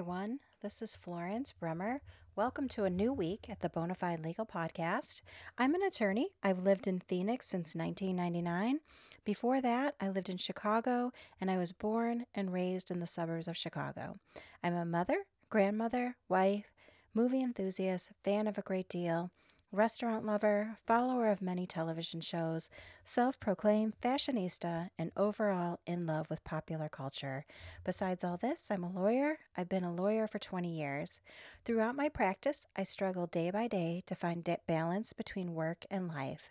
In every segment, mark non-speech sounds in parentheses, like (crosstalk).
Everyone. This is Florence Bruemmer. Welcome to a new week at the Bonafide Legal Podcast. I'm an attorney. I've lived in Phoenix since 1999. Before that, I lived in Chicago and I was born and raised in the suburbs of Chicago. I'm a mother, grandmother, wife, movie enthusiast, fan of a great deal, restaurant lover, follower of many television shows, self proclaimed fashionista, and overall in love with popular culture. Besides all this, I'm a lawyer. I've been a lawyer for 20 years. Throughout my practice, I struggle day by day to find balance between work and life.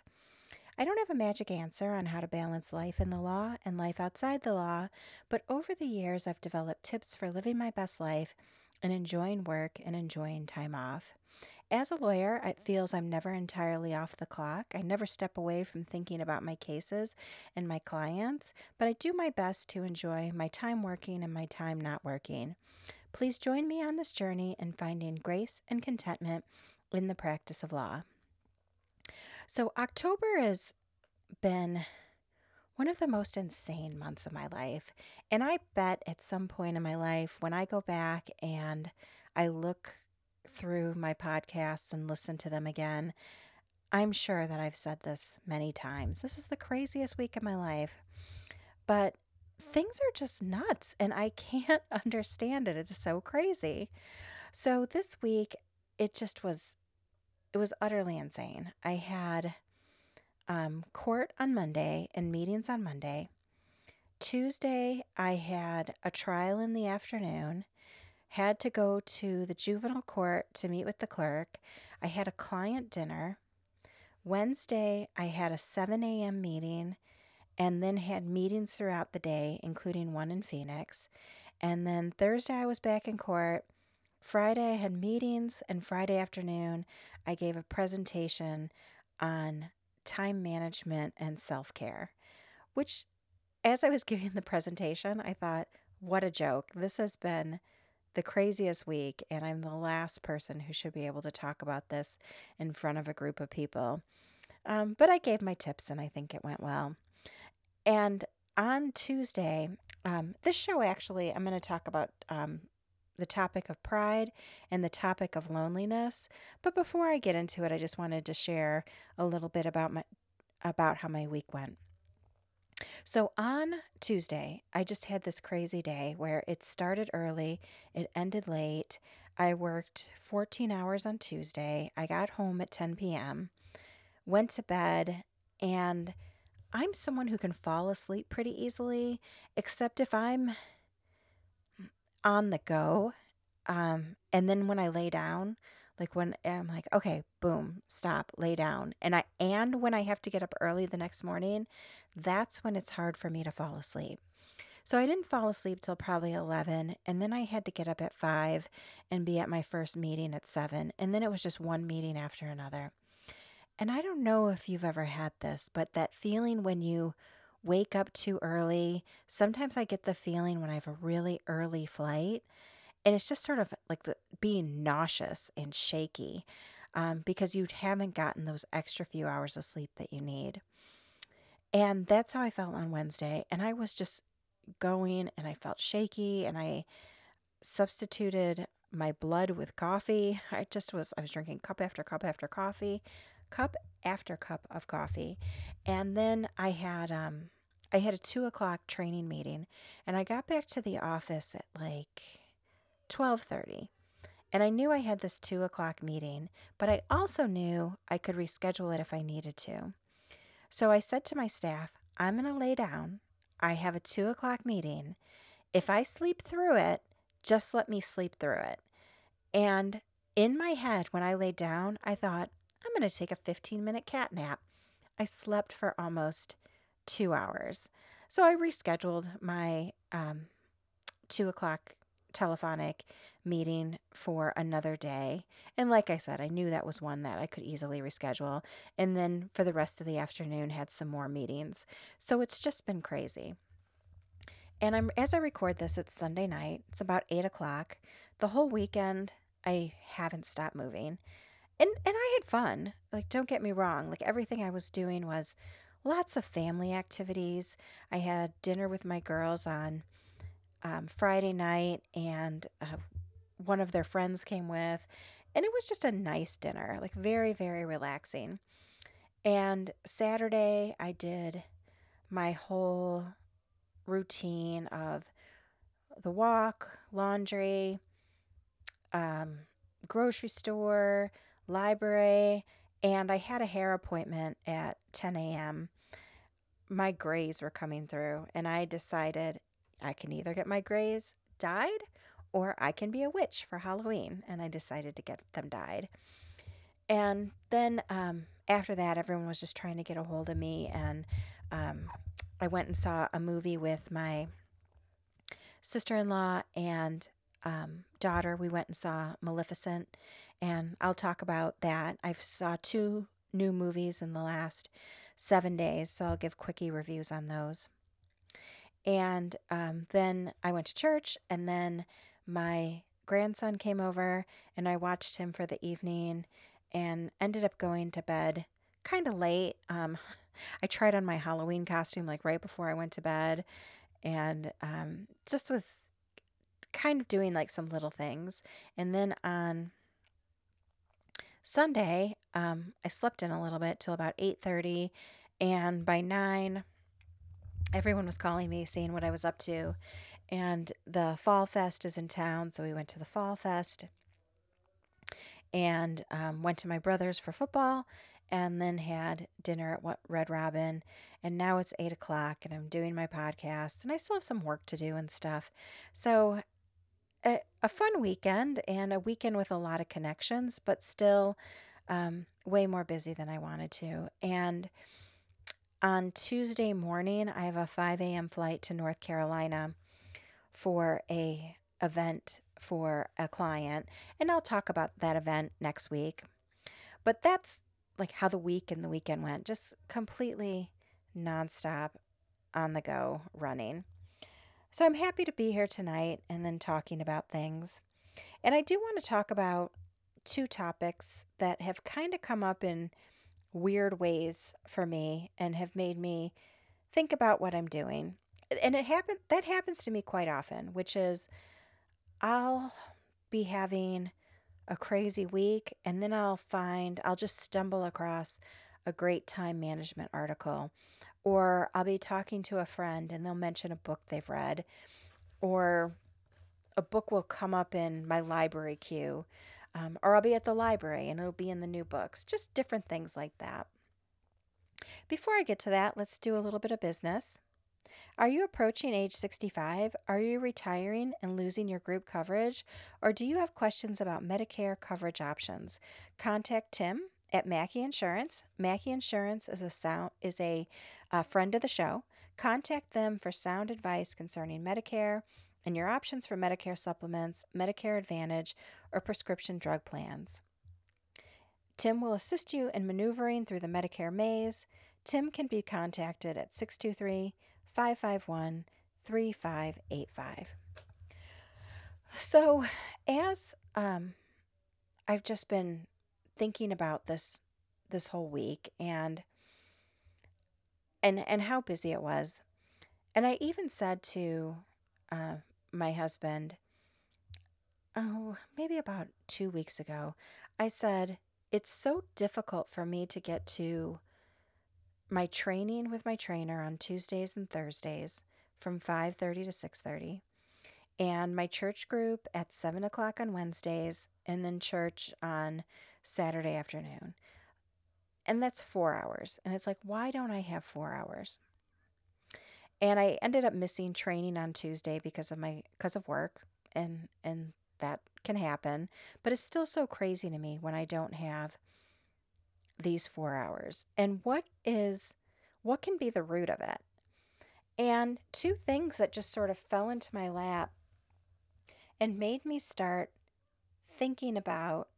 I don't have a magic answer on how to balance life in the law and life outside the law, but over the years, I've developed tips for living my best life and enjoying work and enjoying time off. As a lawyer, it feels I'm never entirely off the clock. I never step away from thinking about my cases and my clients, but I do my best to enjoy my time working and my time not working. Please join me on this journey in finding grace and contentment in the practice of law. So, October has been one of the most insane months of my life. And I bet at some point in my life, when I go back and I look through my podcasts and listen to them again, I'm sure that I've said this many times. This is the craziest week of my life. But things are just nuts and I can't (laughs) understand it. It's so crazy. So this week, it just was, it was utterly insane. I had um, court on Monday and meetings on Monday. Tuesday, I had a trial in the afternoon had to go to the juvenile court to meet with the clerk. I had a client dinner. Wednesday, I had a 7 a.m. meeting and then had meetings throughout the day, including one in Phoenix. And then Thursday, I was back in court. Friday, I had meetings, and Friday afternoon, I gave a presentation on time management and self care, which, as I was (laughs) giving the presentation, I thought, what a joke. This has been the craziest week, and I'm the last person who should be able to talk about this in front of a group of people. Um, but I gave my tips, and I think it went well. And on Tuesday, um, this show actually, I'm going to talk about um, the topic of pride and the topic of loneliness. But before I get into it, I just wanted to share a little bit about my about how my week went. So on Tuesday, I just had this crazy day where it started early, it ended late. I worked 14 hours on Tuesday. I got home at 10 p.m., went to bed, and I'm someone who can fall asleep pretty easily, except if I'm on the go. Um, and then when I lay down, like when I'm like, okay, boom, stop, lay down. And I and when I have to get up early the next morning, that's when it's hard for me to fall asleep. So I didn't fall asleep till probably 11 and then I had to get up at 5 and be at my first meeting at 7 and then it was just one meeting after another. And I don't know if you've ever had this, but that feeling when you wake up too early, sometimes I get the feeling when I have a really early flight and it's just sort of like the, being nauseous and shaky um, because you haven't gotten those extra few hours of sleep that you need. And that's how I felt on Wednesday. And I was just going and I felt shaky and I substituted my blood with coffee. (laughs) I just was, I was drinking cup after cup after coffee, cup after cup of coffee. And then I had, um, I had a two o'clock training meeting and I got back to the office at like 12:30. And I knew I had this two o'clock meeting, but I also knew I could reschedule it if I needed to. So I said to my staff, I'm going to lay down. I have a two o'clock meeting. If I sleep through it, just let me sleep through it. And in my head, when I laid down, I thought, I'm going to take a 15 minute cat nap. I slept for almost two hours. So I rescheduled my um, two o'clock telephonic meeting for another day. And like I said, I knew that was one that I could easily reschedule. And then for the rest of the afternoon, had some more meetings. So it's just been crazy. And I'm as I record this, it's Sunday night. It's about eight o'clock. The whole weekend, I haven't stopped moving. And and I had fun. Like, don't get me wrong. Like everything I was doing was lots of family activities. I had dinner with my girls on um, Friday night, and uh, one of their friends came with, and it was just a nice dinner, like very, very relaxing. And Saturday, I did my whole routine of the walk, laundry, um, grocery store, library, and I had a hair appointment at 10 a.m. My grays were coming through, and I decided I can either get my grays dyed or I can be a witch for Halloween. And I decided to get them dyed. And then um, after that, everyone was just trying to get a hold of me. And um, I went and saw a movie with my sister in law and um, daughter. We went and saw Maleficent. And I'll talk about that. I've saw two new movies in the last seven days, so I'll give quickie reviews on those. And um, then I went to church, and then my grandson came over, and I watched him for the evening and ended up going to bed kind of late. Um, (laughs) I tried on my Halloween costume like right before I went to bed, and um, just was kind of doing like some little things. And then on Sunday, um, I slept in a little bit till about eight thirty, and by nine, everyone was calling me, seeing what I was up to. And the Fall Fest is in town, so we went to the Fall Fest and um, went to my brother's for football and then had dinner at Red Robin. And now it's eight o'clock and I'm doing my podcast and I still have some work to do and stuff. So, a, a fun weekend and a weekend with a lot of connections, but still um, way more busy than I wanted to. And on Tuesday morning, I have a 5 a.m. flight to North Carolina for a event for a client, and I'll talk about that event next week. But that's like how the week and the weekend went, just completely nonstop on the go running. So I'm happy to be here tonight and then talking about things. And I do want to talk about two topics that have kind of come up in weird ways for me and have made me think about what I'm doing. And it happen that happens to me quite often, which is I'll be having a crazy week and then I'll find I'll just stumble across a great time management article or I'll be talking to a friend and they'll mention a book they've read or a book will come up in my library queue um, or I'll be at the library and it'll be in the new books, just different things like that. Before I get to that, let's do a little bit of business. Are you approaching age 65? Are you retiring and losing your group coverage? Or do you have questions about Medicare coverage options? Contact Tim at Mackey Insurance. Mackey Insurance is a sound is a, a friend of the show. Contact them for sound advice concerning Medicare and your options for Medicare supplements, Medicare Advantage, or prescription drug plans. Tim will assist you in maneuvering through the Medicare maze. Tim can be contacted at 623 551 3585. So, as um, I've just been thinking about this this whole week and and and how busy it was, and I even said to uh, my husband, oh, maybe about two weeks ago, I said, it's so difficult for me to get to my training with my trainer on Tuesdays and Thursdays from 5.30 to 6.30 and my church group at 7 o'clock on Wednesdays and then church on Saturday afternoon. And that's four hours. And it's like, why don't I have four hours? And I ended up missing training on Tuesday because of my because of work and and that can happen. But it's still so crazy to me when I don't have these 4 hours. And what is what can be the root of it? And two things that just sort of fell into my lap and made me start thinking about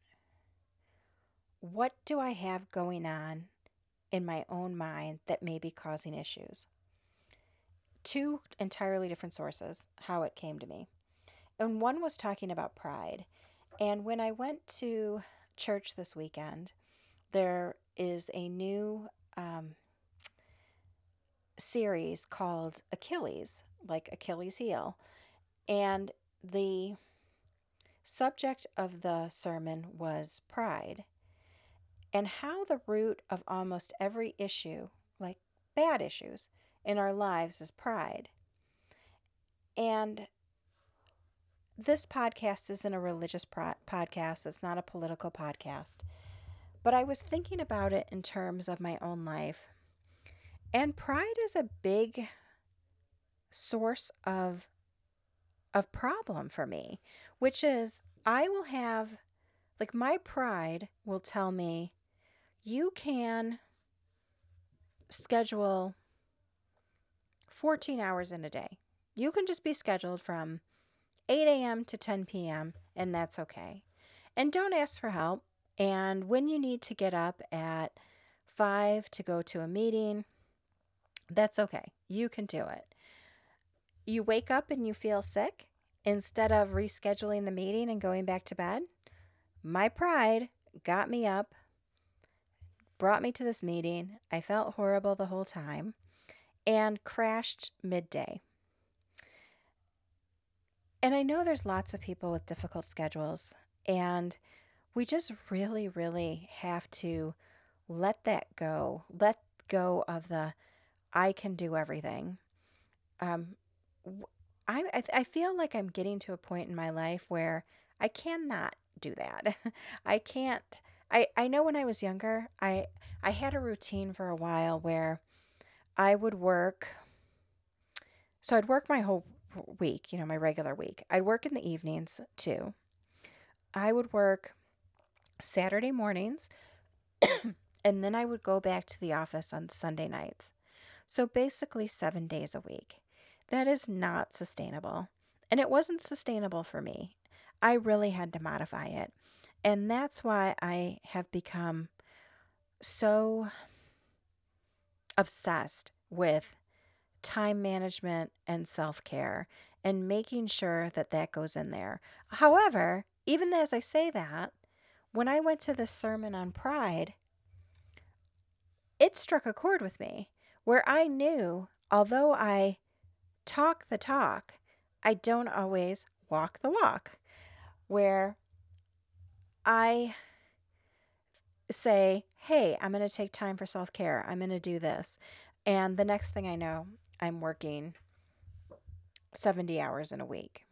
what do I have going on in my own mind that may be causing issues two entirely different sources how it came to me. And one was talking about pride. And when I went to church this weekend, there is a new um, series called Achilles, like Achilles' heel. And the subject of the sermon was pride and how the root of almost every issue, like bad issues in our lives, is pride. And this podcast isn't a religious pro- podcast, it's not a political podcast. But I was thinking about it in terms of my own life. And pride is a big source of of problem for me, which is I will have like my pride will tell me you can schedule 14 hours in a day. You can just be scheduled from 8 a.m. to 10 p.m., and that's okay. And don't ask for help. And when you need to get up at 5 to go to a meeting, that's okay. You can do it. You wake up and you feel sick instead of rescheduling the meeting and going back to bed. My pride got me up, brought me to this meeting. I felt horrible the whole time and crashed midday. And I know there's lots of people with difficult schedules, and we just really, really have to let that go. Let go of the I can do everything. Um, I, I, I feel like I'm getting to a point in my life where I cannot do that. (laughs) I can't. I, I know when I was younger, I I had a routine for a while where I would work. So I'd work my whole week, you know, my regular week. I'd work in the evenings too. I would work Saturday mornings, (coughs) and then I would go back to the office on Sunday nights. So basically, seven days a week. That is not sustainable. And it wasn't sustainable for me. I really had to modify it. And that's why I have become so obsessed with time management and self care and making sure that that goes in there. However, even as I say that, when I went to the sermon on pride, it struck a chord with me where I knew, although I talk the talk, I don't always walk the walk. Where I say, hey, I'm going to take time for self care. I'm going to do this. And the next thing I know, I'm working 70 hours in a week.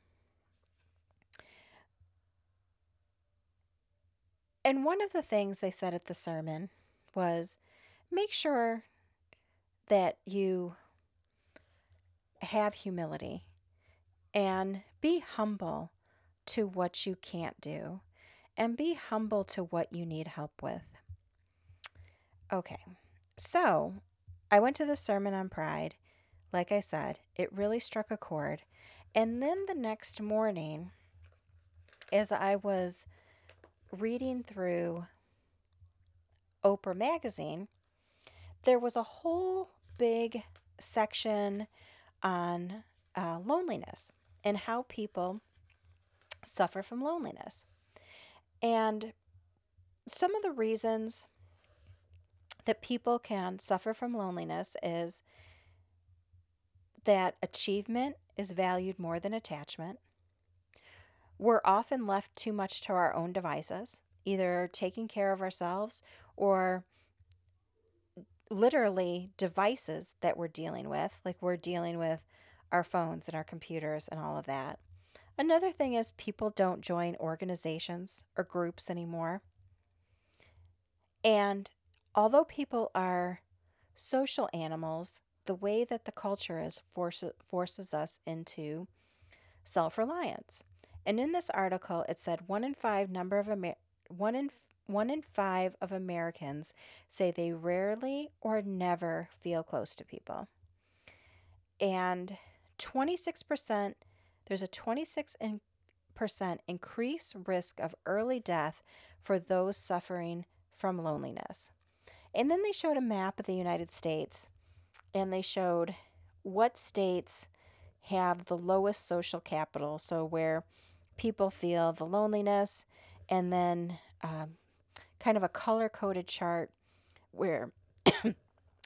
And one of the things they said at the sermon was make sure that you have humility and be humble to what you can't do and be humble to what you need help with. Okay, so I went to the sermon on pride. Like I said, it really struck a chord. And then the next morning, as I was reading through Oprah Magazine, there was a whole big section on uh, loneliness and how people suffer from loneliness. And some of the reasons that people can suffer from loneliness is that achievement is valued more than attachment. We're often left too much to our own devices, either taking care of ourselves or literally devices that we're dealing with, like we're dealing with our phones and our computers and all of that. Another thing is people don't join organizations or groups anymore. And although people are social animals, the way that the culture is forces forces us into self-reliance. And in this article, it said one in five number of Amer- one in one in five of Americans say they rarely or never feel close to people. And 26%, there's a 26% increased risk of early death for those suffering from loneliness. And then they showed a map of the United States and they showed what states have the lowest social capital. So, where people feel the loneliness, and then um, kind of a color coded chart where (coughs)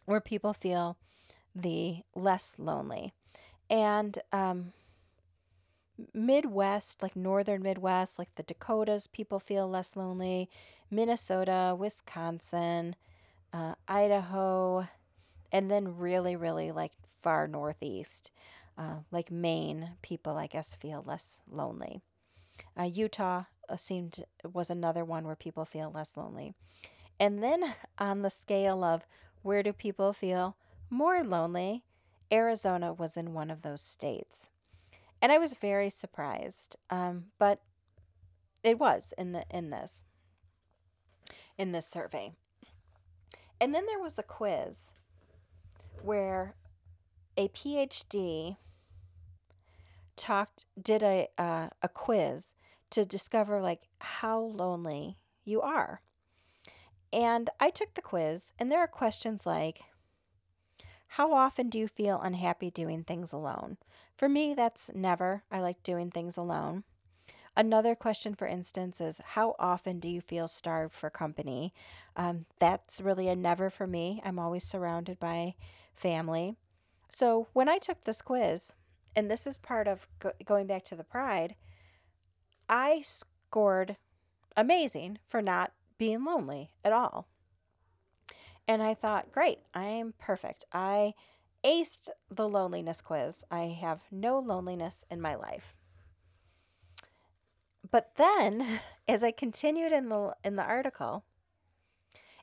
where people feel the less lonely. And um, Midwest, like northern Midwest, like the Dakotas, people feel less lonely. Minnesota, Wisconsin, uh, Idaho, and then really, really like far northeast, uh, like Maine, people I guess feel less lonely. Uh, Utah uh, seemed was another one where people feel less lonely. And then on the scale of where do people feel more lonely, Arizona was in one of those states. And I was very surprised. Um, but it was in the in this in this survey. And then there was a quiz where a PhD talked did a uh, a quiz to discover like how lonely you are. And I took the quiz and there are questions like how often do you feel unhappy doing things alone? For me, that's never. I like doing things alone. Another question, for instance, is how often do you feel starved for company? Um, that's really a never for me. I'm always surrounded by family. So when I took this quiz, and this is part of go- going back to the pride, I scored amazing for not being lonely at all. And I thought, great, I am perfect. I aced the loneliness quiz. I have no loneliness in my life. But then, (laughs) as I continued in the in the article,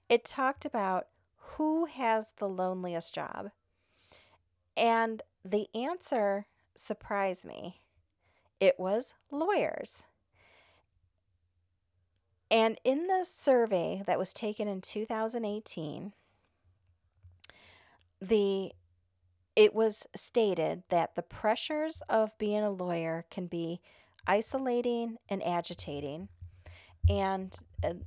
it talked about who has the loneliest job. And the answer surprised me. It was lawyers. And in the survey that was taken in 2018, the it was stated that the pressures of being a lawyer can be isolating and agitating. And,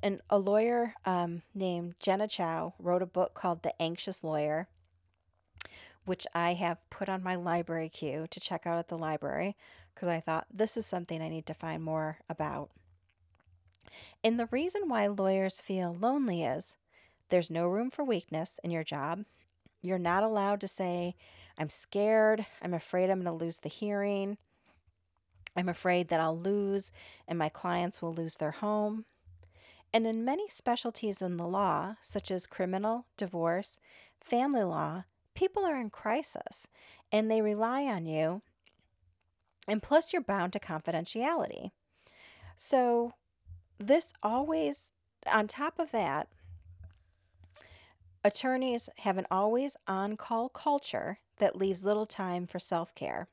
and a lawyer um, named Jeena Cho wrote a book called The Anxious Lawyer, which I have put on my library queue to check out at the library because I thought this is something I need to find more about. And the reason why lawyers feel lonely is there's no room for weakness in your job. You're not allowed to say, I'm scared. I'm afraid I'm going to lose the hearing. I'm afraid that I'll lose and my clients will lose their home. And in many specialties in the law, such as criminal, divorce, family law, people are in crisis and they rely on you. And plus, you're bound to confidentiality. So, this always, on top of that, attorneys have an always on call culture that leaves little time for self care.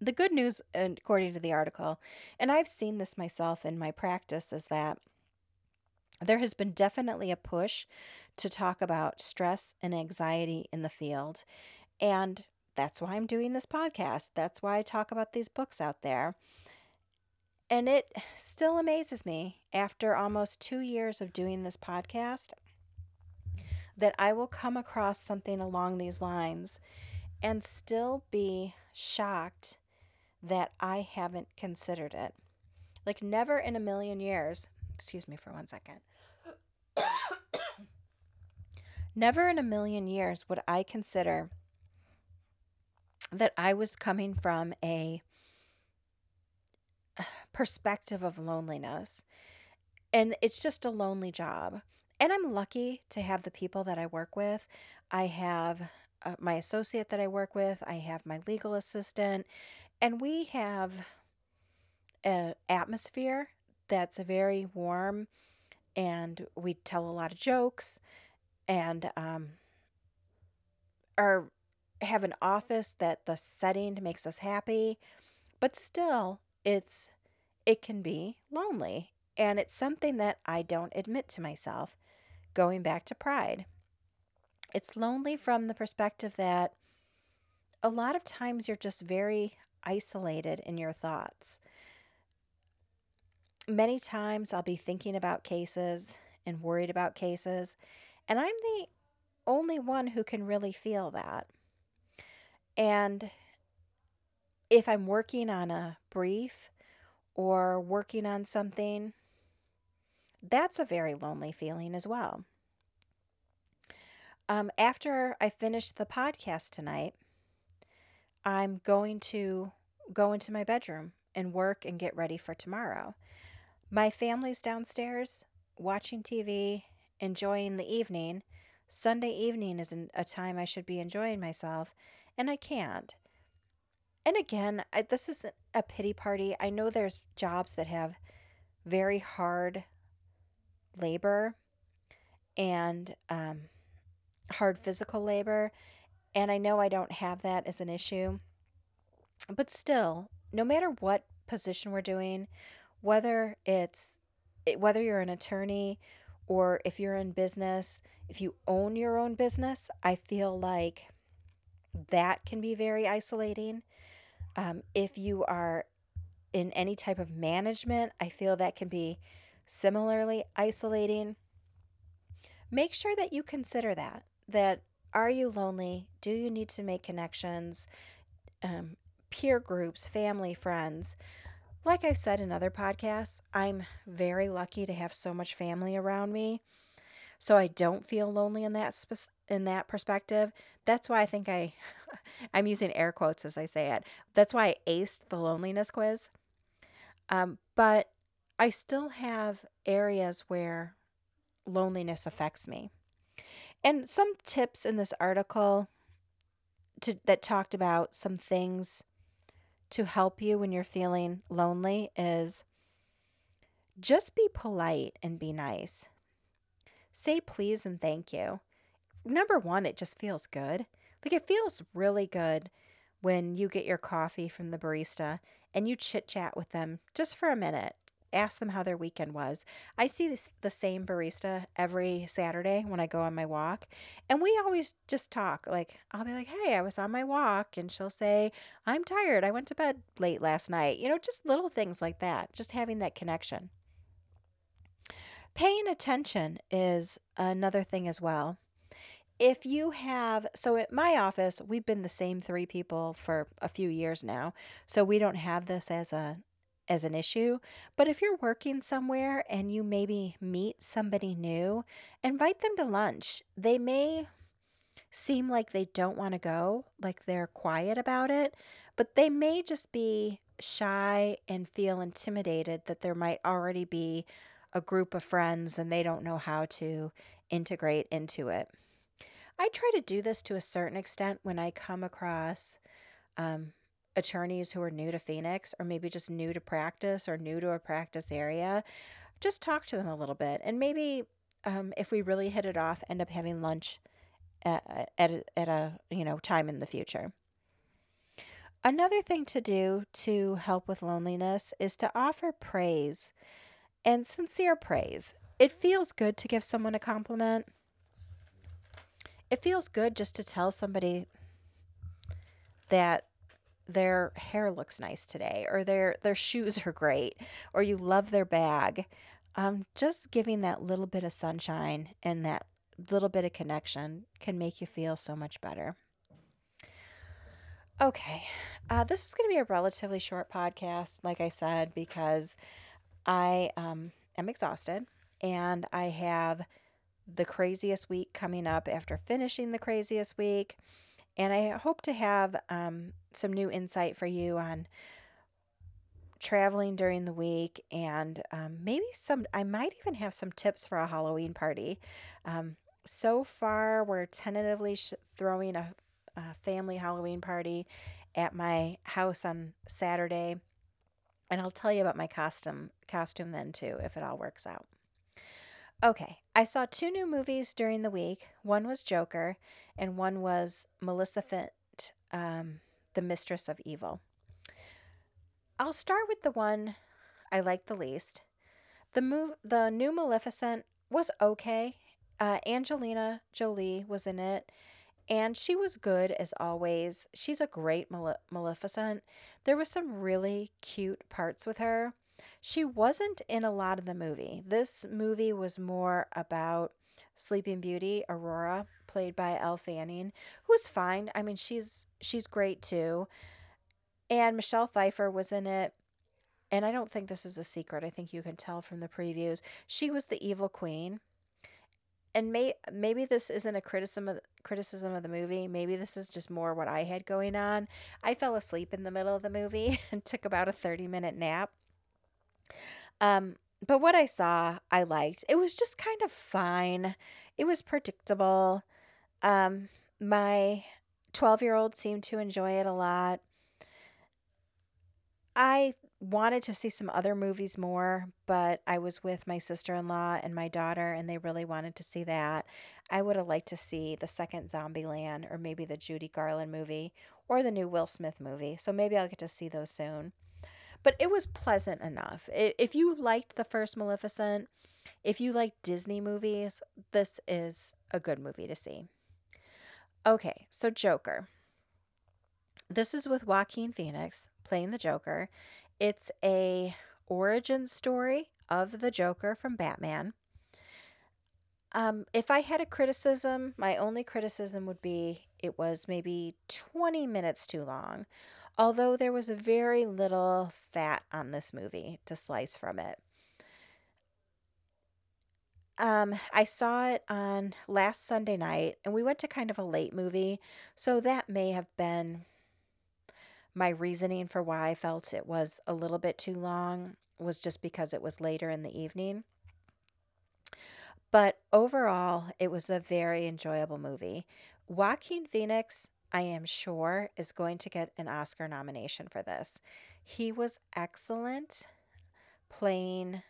The good news, according to the article, and I've seen this myself in my practice, is that there has been definitely a push to talk about stress and anxiety in the field. And that's why I'm doing this podcast. That's why I talk about these books out there. And it still amazes me after almost two years of doing this podcast that I will come across something along these lines and still be shocked that I haven't considered it. Like, never in a million years, excuse me for one second. (coughs) never in a million years would I consider that I was coming from a perspective of loneliness. And it's just a lonely job. And I'm lucky to have the people that I work with. I have uh, my associate that I work with, I have my legal assistant, and we have an atmosphere that's very warm and we tell a lot of jokes and um, are have an office that the setting makes us happy but still it's it can be lonely and it's something that I don't admit to myself going back to pride. It's lonely from the perspective that a lot of times you're just very isolated in your thoughts. Many times I'll be thinking about cases and worried about cases, and I'm the only one who can really feel that. And if I'm working on a brief or working on something, that's a very lonely feeling as well. Um, after I finish the podcast tonight, I'm going to go into my bedroom and work and get ready for tomorrow. My family's downstairs watching TV, enjoying the evening. Sunday evening isn't a time I should be enjoying myself, and I can't. And again, I, this isn't a pity party. I know there's jobs that have very hard labor and um, hard physical labor. And I know I don't have that as an issue. But still, no matter what position we're doing, whether it's whether you're an attorney or if you're in business, if you own your own business, I feel like that can be very isolating. Um, if you are in any type of management, I feel that can be similarly isolating. Make sure that you consider that. That are you lonely? Do you need to make connections? Um, peer groups, family, friends. Like I've said in other podcasts, I'm very lucky to have so much family around me. So I don't feel lonely in that spe- in that perspective. That's why I think I (laughs) I'm using air quotes as I say it. That's why I aced the loneliness quiz. Um, but I still have areas where loneliness affects me. And some tips in this article to, that talked about some things to help you when you're feeling lonely is just be polite and be nice. Say please and thank you. Number one, it just feels good. Like it feels really good when you get your coffee from the barista and you chit chat with them just for a minute ask them how their weekend was. I see this, the same barista every Saturday when I go on my walk, and we always just talk. Like, I'll be like, hey, I was on my walk, and she'll say, I'm tired. I went to bed late last night. You know, just little things like that, just having that connection. Paying attention is another thing as well. If you have, so at my office, we've been the same three people for a few years now. So we don't have this as a as an issue. But if you're working somewhere and you maybe meet somebody new, invite them to lunch. They may seem like they don't want to go, like they're quiet about it, but they may just be shy and feel intimidated that there might already be a group of friends and they don't know how to integrate into it. I try to do this to a certain extent when I come across um, attorneys who are new to Phoenix or maybe just new to practice or new to a practice area, just talk to them a little bit. And maybe um, if we really hit it off, end up having lunch at, at, at a you know time in the future. Another thing to do to help with loneliness is to offer praise and sincere praise. It feels good to give someone a compliment. It feels good just to tell somebody that their hair looks nice today or their their (laughs) shoes are great or you love their bag um, just giving that little bit of sunshine and that little bit of connection can make you feel so much better. Okay uh, this is going to be a relatively short podcast like i said because i um, am exhausted and i have the craziest week coming up after finishing the craziest week and I hope to have um, some new insight for you on traveling during the week and um, maybe some, I might even have some tips for a Halloween party. Um, so far, we're tentatively sh- throwing a, a family Halloween party at my house on Saturday. And I'll tell you about my costume costume then too if it all works out. Okay, I saw two new movies during the week. One was Joker, and one was Maleficent, um, the Mistress of Evil. I'll start with the one I liked the least. The move, the new Maleficent was okay. Uh, Angelina Jolie was in it, and she was good as always. She's a great Male- Maleficent. There was some really cute parts with her. She wasn't in a lot of the movie. This movie was more about Sleeping Beauty, Aurora, played by Elle Fanning, who's fine. I mean, she's she's great too. And Michelle Pfeiffer was in it. And I don't think this is a secret. I think you can tell from the previews. She was the evil queen. and may maybe this isn't a criticism of criticism of the movie. Maybe this is just more what I had going on. I fell asleep in the middle of the movie (laughs) and took about a 30 minute nap. Um, but what I saw, I liked. It was just kind of fine. It was predictable. Um, my 12 year old seemed to enjoy it a lot. I wanted to see some other movies more, but I was with my sister in law and my daughter, and they really wanted to see that. I would have liked to see the second Zombieland or maybe the Judy Garland movie or the new Will Smith movie. So maybe I'll get to see those soon. But it was pleasant enough. If you liked the first Maleficent, if you like Disney movies, this is a good movie to see. Okay, so Joker. This is with Joaquin Phoenix playing the Joker. It's a origin story of the Joker from Batman. Um, if I had a criticism, my only criticism would be it was maybe 20 minutes too long, although there was very little fat on this movie to slice from it. Um, I saw it on last Sunday night, and we went to kind of a late movie, so that may have been my reasoning for why I felt it was a little bit too long was just because it was later in the evening. But overall, it was a very enjoyable movie. Joaquin Phoenix, I am sure, is going to get an Oscar nomination for this. He was excellent playing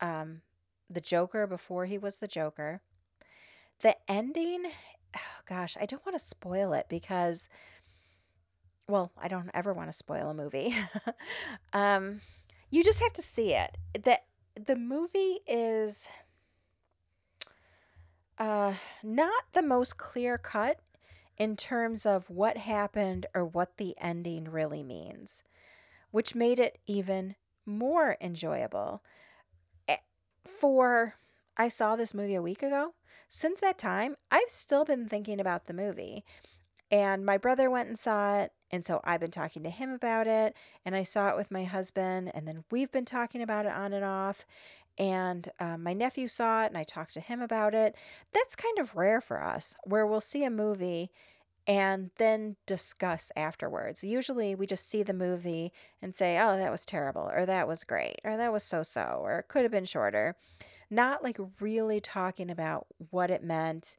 um, the Joker before he was the Joker. The ending, oh gosh, I don't want to spoil it because, well, I don't ever want to spoil a movie. (laughs) um, you just have to see it. the The movie is uh, not the most clear cut in terms of what happened or what the ending really means, which made it even more enjoyable for I saw this movie a week ago. Since that time, I've still been thinking about the movie. And my brother went and saw it. And so I've been talking to him about it. And I saw it with my husband. And then we've been talking about it on and off. And um, my nephew saw it and I talked to him about it. That's kind of rare for us, where we'll see a movie and then discuss afterwards. Usually we just see the movie and say, oh, that was terrible, or that was great, or that was so so, or it could have been shorter. Not like really talking about what it meant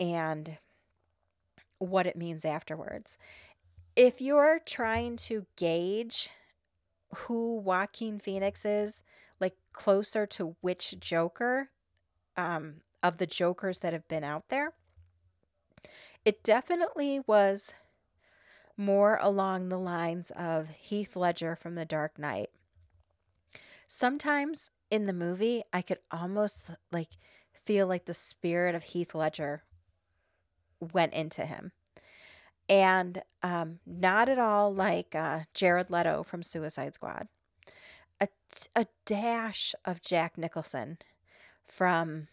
and what it means afterwards. If you're trying to gauge who Joaquin Phoenix is, like closer to which Joker um, of the Jokers that have been out there, it definitely was more along the lines of Heath Ledger from The Dark Knight. Sometimes in the movie, I could almost like feel like the spirit of Heath Ledger went into him. And um, not at all like uh, Jared Leto from Suicide Squad. A, a dash of Jack Nicholson from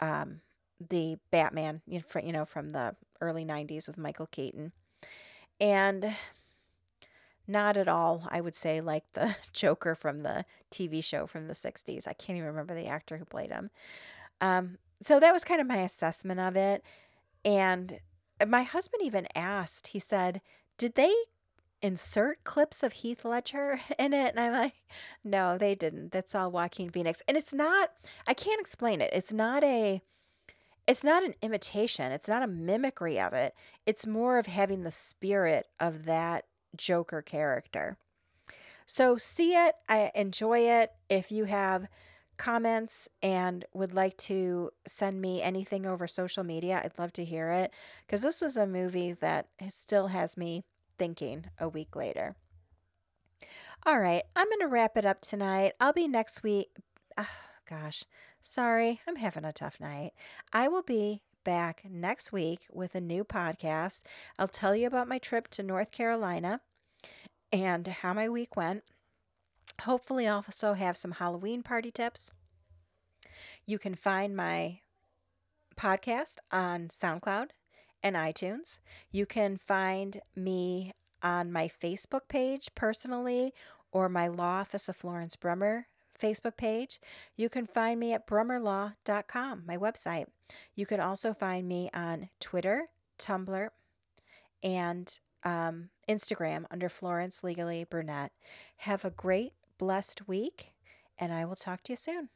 um, the Batman, you know, from the early 90s with Michael Keaton. And not at all, I would say, like the (laughs) Joker from the TV show from the 60s. I can't even remember the actor who played him. Um, so that was kind of my assessment of it. And Uh, my husband even asked, he said, Did they insert clips of Heath Ledger (laughs) in it? And I'm like, No, they didn't. That's all Joaquin Phoenix. And it's not, I can't explain it. It's not a, it's not an imitation, it's not a mimicry of it. It's more of having the spirit of that Joker character. So see it, I enjoy it. If you have comments and would like to send me anything over social media, I'd love to hear it because this was a movie that still has me thinking a week later. All right, I'm going to wrap it up tonight. I'll be next week. Oh, gosh, Sorry, I'm having a tough night. I will be back next week with a new podcast. I'll tell you about my trip to North Carolina and how my week went. Hopefully, also have some Halloween party tips. You can find my podcast on SoundCloud and iTunes. You can find me on my Facebook page personally or my Law Office of Florence Bruemmer Facebook page. You can find me at brummerlaw.com, my website. You can also find me on Twitter, Tumblr, and um, Instagram under Florence Legally Brunette. Have a great, blessed week, and I will talk to you soon.